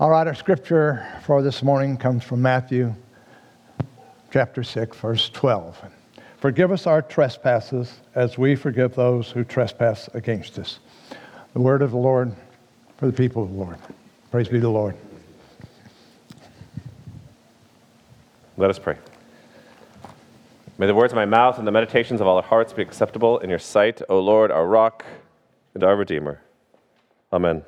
All right, our scripture for this morning comes from Matthew chapter 6, verse 12. Forgive us our trespasses as we forgive those who trespass against us. The word of the Lord for the people of the Lord. Praise be to the Lord. Let us pray. May the words of my mouth and the meditations of all our hearts be acceptable in your sight, O Lord, our rock and our Redeemer. Amen.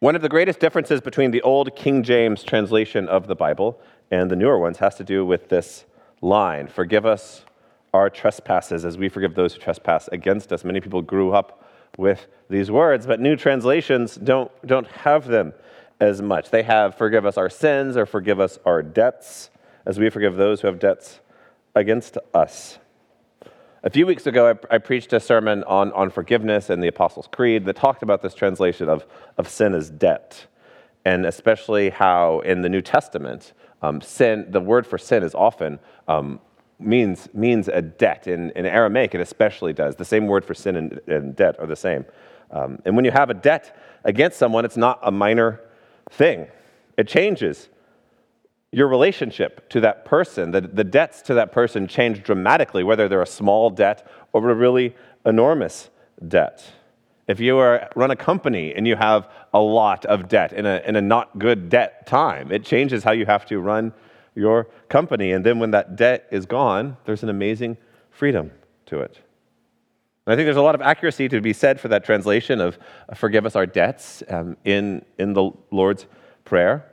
One of the greatest differences between the old King James translation of the Bible and the newer ones has to do with this line Forgive us our trespasses as we forgive those who trespass against us. Many people grew up with these words, but new translations don't, don't have them as much. They have forgive us our sins or forgive us our debts as we forgive those who have debts against us. A few weeks ago, I, I, preached a sermon on, on forgiveness and the Apostles' Creed that talked about this translation of, of sin as debt, and especially how in the New Testament, um, sin, the word for sin is often um, means, means a debt. In, in Aramaic, it especially does. The same word for sin and, and debt are the same. Um, and when you have a debt against someone, it's not a minor thing, it changes your relationship to that person, the, the debts to that person change dramatically, whether they're a small debt or a really enormous debt. If you are, run a company and you have a lot of debt in a, in a not good debt time, it changes how you have to run your company. And then when that debt is gone, there's an amazing freedom to it. And I think there's a lot of accuracy to be said for that translation of forgive us our debts um, in, in the Lord's Prayer.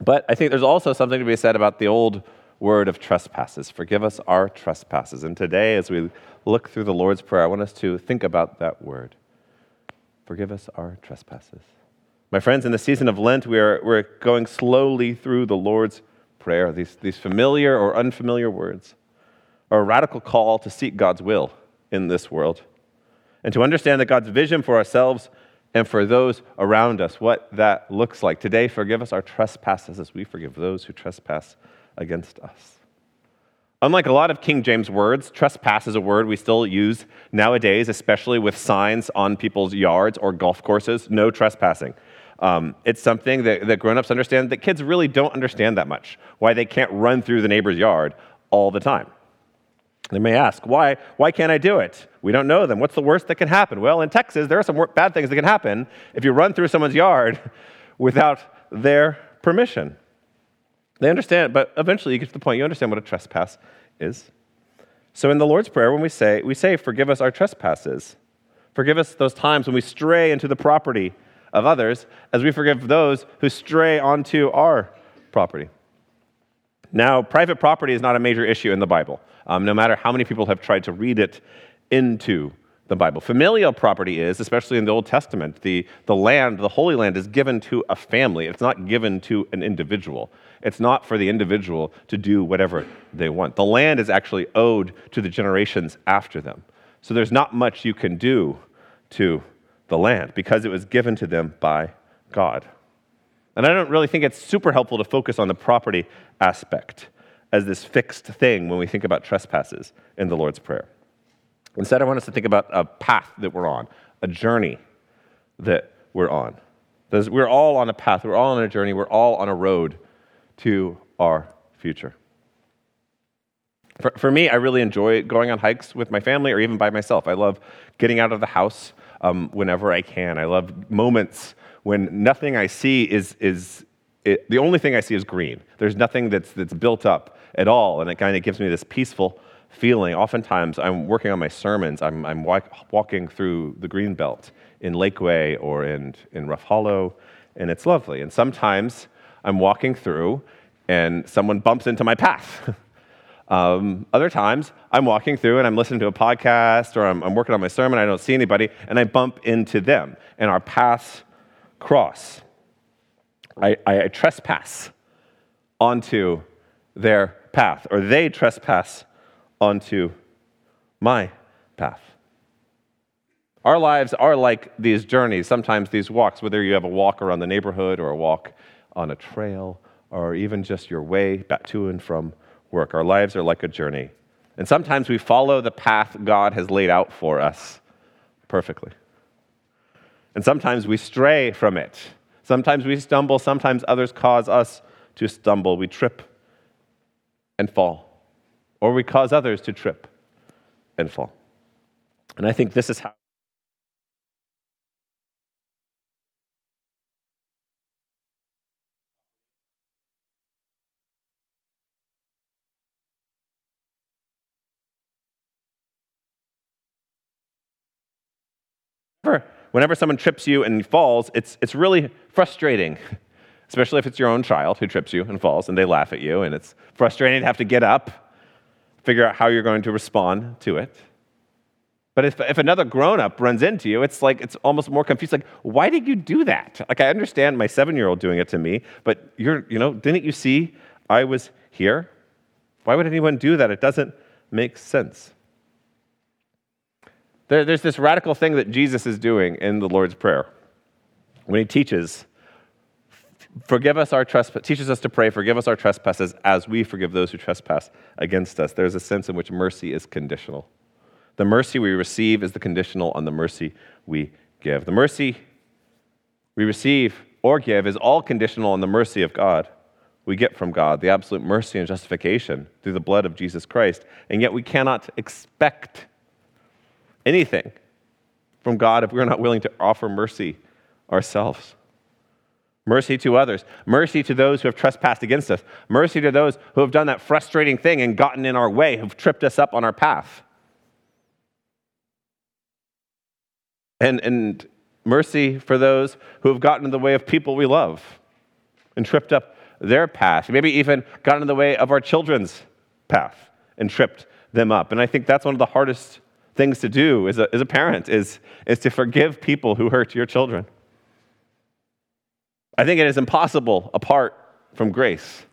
But I think there's also something to be said about the old word of trespasses. Forgive us our trespasses. And today, as we look through the Lord's Prayer, I want us to think about that word. Forgive us our trespasses. My friends, in the season of Lent, we are, we're going slowly through the Lord's Prayer. These, these familiar or unfamiliar words are a radical call to seek God's will in this world and to understand that God's vision for ourselves and for those around us, what that looks like. Today, forgive us our trespasses as we forgive those who trespass against us. Unlike a lot of King James words, trespass is a word we still use nowadays, especially with signs on people's yards or golf courses no trespassing. Um, it's something that, that grown ups understand that kids really don't understand that much, why they can't run through the neighbor's yard all the time. They may ask, why, why can't I do it? We don't know them. What's the worst that can happen? Well, in Texas, there are some bad things that can happen if you run through someone's yard without their permission. They understand, but eventually you get to the point you understand what a trespass is. So in the Lord's Prayer, when we say, we say, forgive us our trespasses. Forgive us those times when we stray into the property of others, as we forgive those who stray onto our property. Now, private property is not a major issue in the Bible um, no matter how many people have tried to read it into the Bible. Familial property is, especially in the Old Testament, the, the land, the Holy Land, is given to a family. It's not given to an individual. It's not for the individual to do whatever they want. The land is actually owed to the generations after them. So there's not much you can do to the land because it was given to them by God. And I don't really think it's super helpful to focus on the property aspect as this fixed thing when we think about trespasses in the Lord's Prayer. Instead, I want us to think about a path that we're on, a journey that we're on. We're all on a path, we're all on a journey, we're all on a road to our future. For, for me, I really enjoy going on hikes with my family or even by myself. I love getting out of the house um, whenever I can. I love moments when nothing I see is, is it, the only thing I see is green. There's nothing that's, that's built up at all, and it kind of gives me this peaceful feeling. Oftentimes, I'm working on my sermons, I'm, I'm walk, walking through the green belt in Lakeway or in, in Rough Hollow, and it's lovely. And sometimes I'm walking through and someone bumps into my path. um, other times, I'm walking through and I'm listening to a podcast or I'm, I'm working on my sermon, I don't see anybody, and I bump into them, and our paths cross. I, I trespass onto their path, or they trespass onto my path. Our lives are like these journeys, sometimes these walks, whether you have a walk around the neighborhood or a walk on a trail or even just your way back to and from work. Our lives are like a journey. And sometimes we follow the path God has laid out for us perfectly. And sometimes we stray from it. Sometimes we stumble, sometimes others cause us to stumble. We trip and fall, or we cause others to trip and fall. And I think this is how. Whenever someone trips you and falls, it's, it's really frustrating, especially if it's your own child who trips you and falls and they laugh at you, and it's frustrating to have to get up, figure out how you're going to respond to it. But if, if another grown up runs into you, it's like, it's almost more confused. Like, why did you do that? Like, I understand my seven year old doing it to me, but you're, you know, didn't you see I was here? Why would anyone do that? It doesn't make sense. There, there's this radical thing that Jesus is doing in the Lord's Prayer when he teaches, forgive us our trespasses, teaches us to pray, forgive us our trespasses as we forgive those who trespass against us. There's a sense in which mercy is conditional. The mercy we receive is the conditional on the mercy we give. The mercy we receive or give is all conditional on the mercy of God we get from God, the absolute mercy and justification through the blood of Jesus Christ. And yet we cannot expect anything from God if we're not willing to offer mercy ourselves. Mercy to others, mercy to those who have trespassed against us, mercy to those who have done that frustrating thing and gotten in our way, who've tripped us up on our path. And, and mercy for those who have gotten in the way of people we love and tripped up their path, maybe even gotten in the way of our children's path and tripped them up. And I think that's one of the hardest things to do as a, as a parent is, is to forgive people who hurt your children. I think it is impossible apart from grace.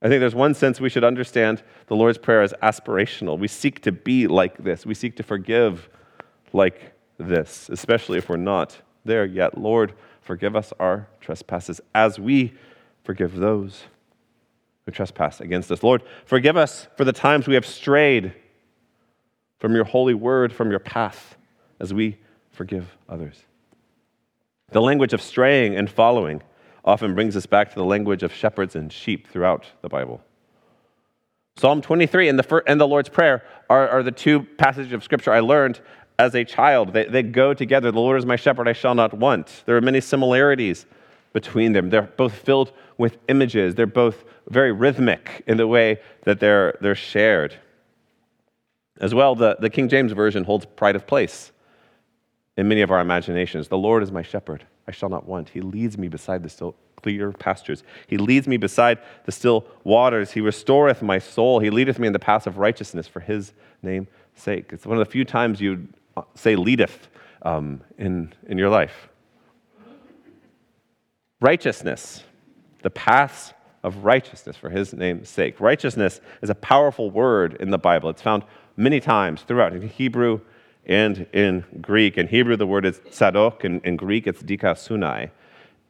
I think there's one sense we should understand the Lord's Prayer as aspirational. We seek to be like this, we seek to forgive like this, especially if we're not there yet. Lord, forgive us our trespasses as we forgive those who trespass against us. Lord, forgive us for the times we have strayed from your holy word, from your path, as we forgive others. The language of straying and following often brings us back to the language of shepherds and sheep throughout the Bible. Psalm 23 and the, and the Lord's Prayer are, are the two passages of Scripture I learned as a child. They, they go together. The Lord is my shepherd, I shall not want. There are many similarities between them. They're both filled with images, they're both very rhythmic in the way that they're, they're shared. As well, the, the King James Version holds pride of place in many of our imaginations. The Lord is my shepherd, I shall not want. He leads me beside the still clear pastures. He leads me beside the still waters. He restoreth my soul. He leadeth me in the paths of righteousness for his name's sake. It's one of the few times you say leadeth um, in, in your life. Righteousness, the paths of righteousness for his name's sake. Righteousness is a powerful word in the Bible. It's found many times throughout in Hebrew and in Greek. In Hebrew, the word is tzadok, and in Greek, it's dikasunai.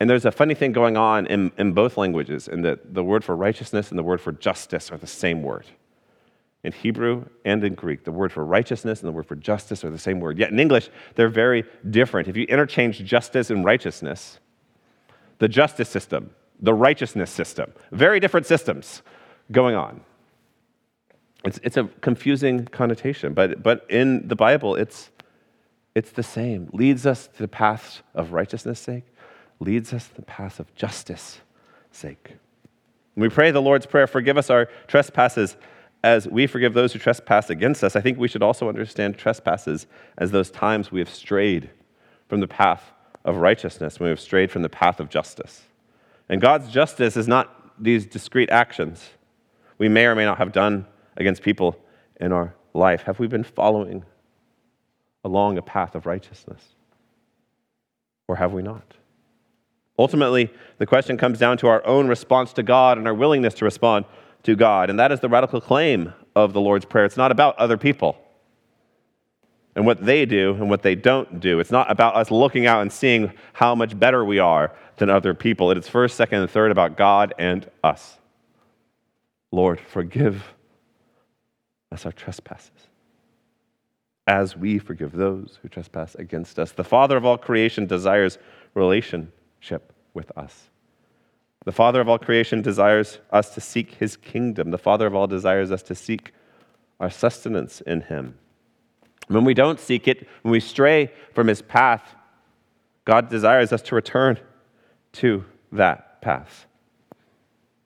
And there's a funny thing going on in, in both languages, in that the word for righteousness and the word for justice are the same word. In Hebrew and in Greek, the word for righteousness and the word for justice are the same word. Yet in English, they're very different. If you interchange justice and righteousness, the justice system, the righteousness system, very different systems going on. It's, it's a confusing connotation, but, but in the Bible, it's, it's the same. Leads us to the path of righteousness' sake, leads us to the path of justice' sake. When we pray the Lord's Prayer, forgive us our trespasses as we forgive those who trespass against us. I think we should also understand trespasses as those times we have strayed from the path of righteousness, when we have strayed from the path of justice. And God's justice is not these discrete actions we may or may not have done against people in our life? Have we been following along a path of righteousness? Or have we not? Ultimately, the question comes down to our own response to God and our willingness to respond to God. And that is the radical claim of the Lord's Prayer. It's not about other people and what they do and what they don't do. It's not about us looking out and seeing how much better we are than other people. It is first, second, and third about God and us. Lord, forgive us our trespasses as we forgive those who trespass against us. The Father of all creation desires relationship with us. The Father of all creation desires us to seek his kingdom. The Father of all desires us to seek our sustenance in him. When we don't seek it, when we stray from his path, God desires us to return to that path.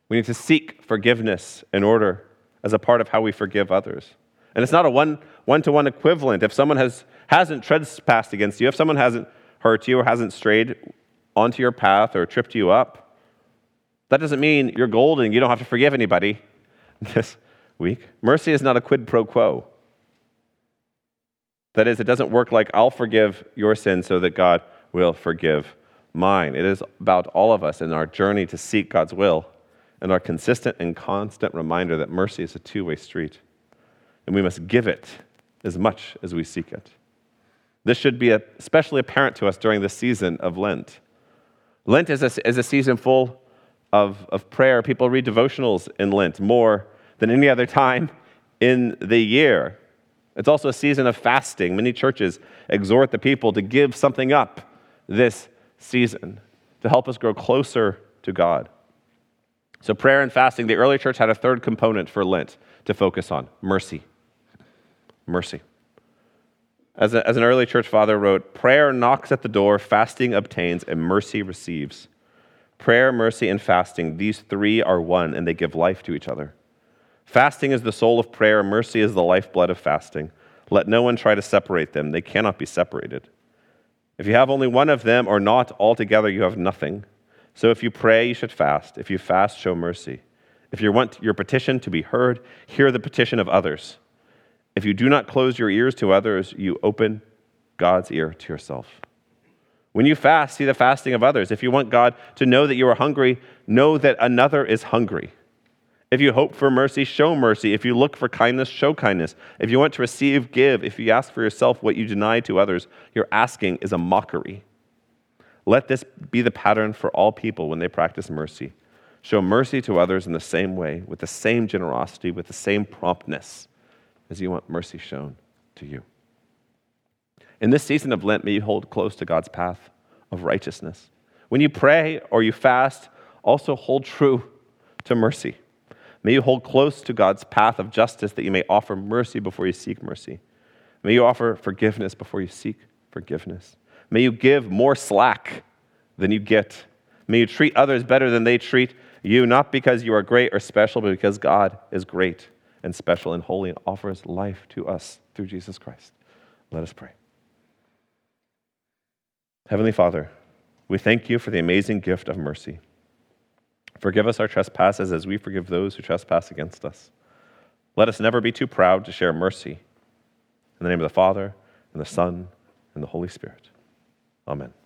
We need to seek forgiveness in order as a part of how we forgive others. And it's not a one to one equivalent. If someone has, hasn't trespassed against you, if someone hasn't hurt you or hasn't strayed onto your path or tripped you up, that doesn't mean you're golden. You don't have to forgive anybody this week. Mercy is not a quid pro quo. That is, it doesn't work like I'll forgive your sin so that God will forgive mine. It is about all of us in our journey to seek God's will and our consistent and constant reminder that mercy is a two way street and we must give it as much as we seek it. This should be especially apparent to us during the season of Lent. Lent is a, is a season full of, of prayer. People read devotionals in Lent more than any other time in the year. It's also a season of fasting. Many churches exhort the people to give something up this season to help us grow closer to God. So, prayer and fasting, the early church had a third component for Lent to focus on mercy mercy. As, a, as an early church father wrote, prayer knocks at the door, fasting obtains, and mercy receives. Prayer, mercy, and fasting, these three are one, and they give life to each other. Fasting is the soul of prayer, mercy is the lifeblood of fasting. Let no one try to separate them, they cannot be separated. If you have only one of them or not altogether, you have nothing. So if you pray, you should fast. If you fast, show mercy. If you want your petition to be heard, hear the petition of others. If you do not close your ears to others, you open God's ear to yourself. When you fast, see the fasting of others. If you want God to know that you are hungry, know that another is hungry. If you hope for mercy, show mercy. If you look for kindness, show kindness. If you want to receive, give. If you ask for yourself what you deny to others, your asking is a mockery. Let this be the pattern for all people when they practice mercy. Show mercy to others in the same way, with the same generosity, with the same promptness as you want mercy shown to you. In this season of Lent, may you hold close to God's path of righteousness. When you pray or you fast, also hold true to mercy. May you hold close to God's path of justice that you may offer mercy before you seek mercy. May you offer forgiveness before you seek forgiveness. May you give more slack than you get. May you treat others better than they treat you, not because you are great or special, but because God is great and special and holy and offers life to us through Jesus Christ. Let us pray. Heavenly Father, we thank you for the amazing gift of mercy. Forgive us our trespasses as we forgive those who trespass against us. Let us never be too proud to share mercy. In the name of the Father, and the Son, and the Holy Spirit. Amen.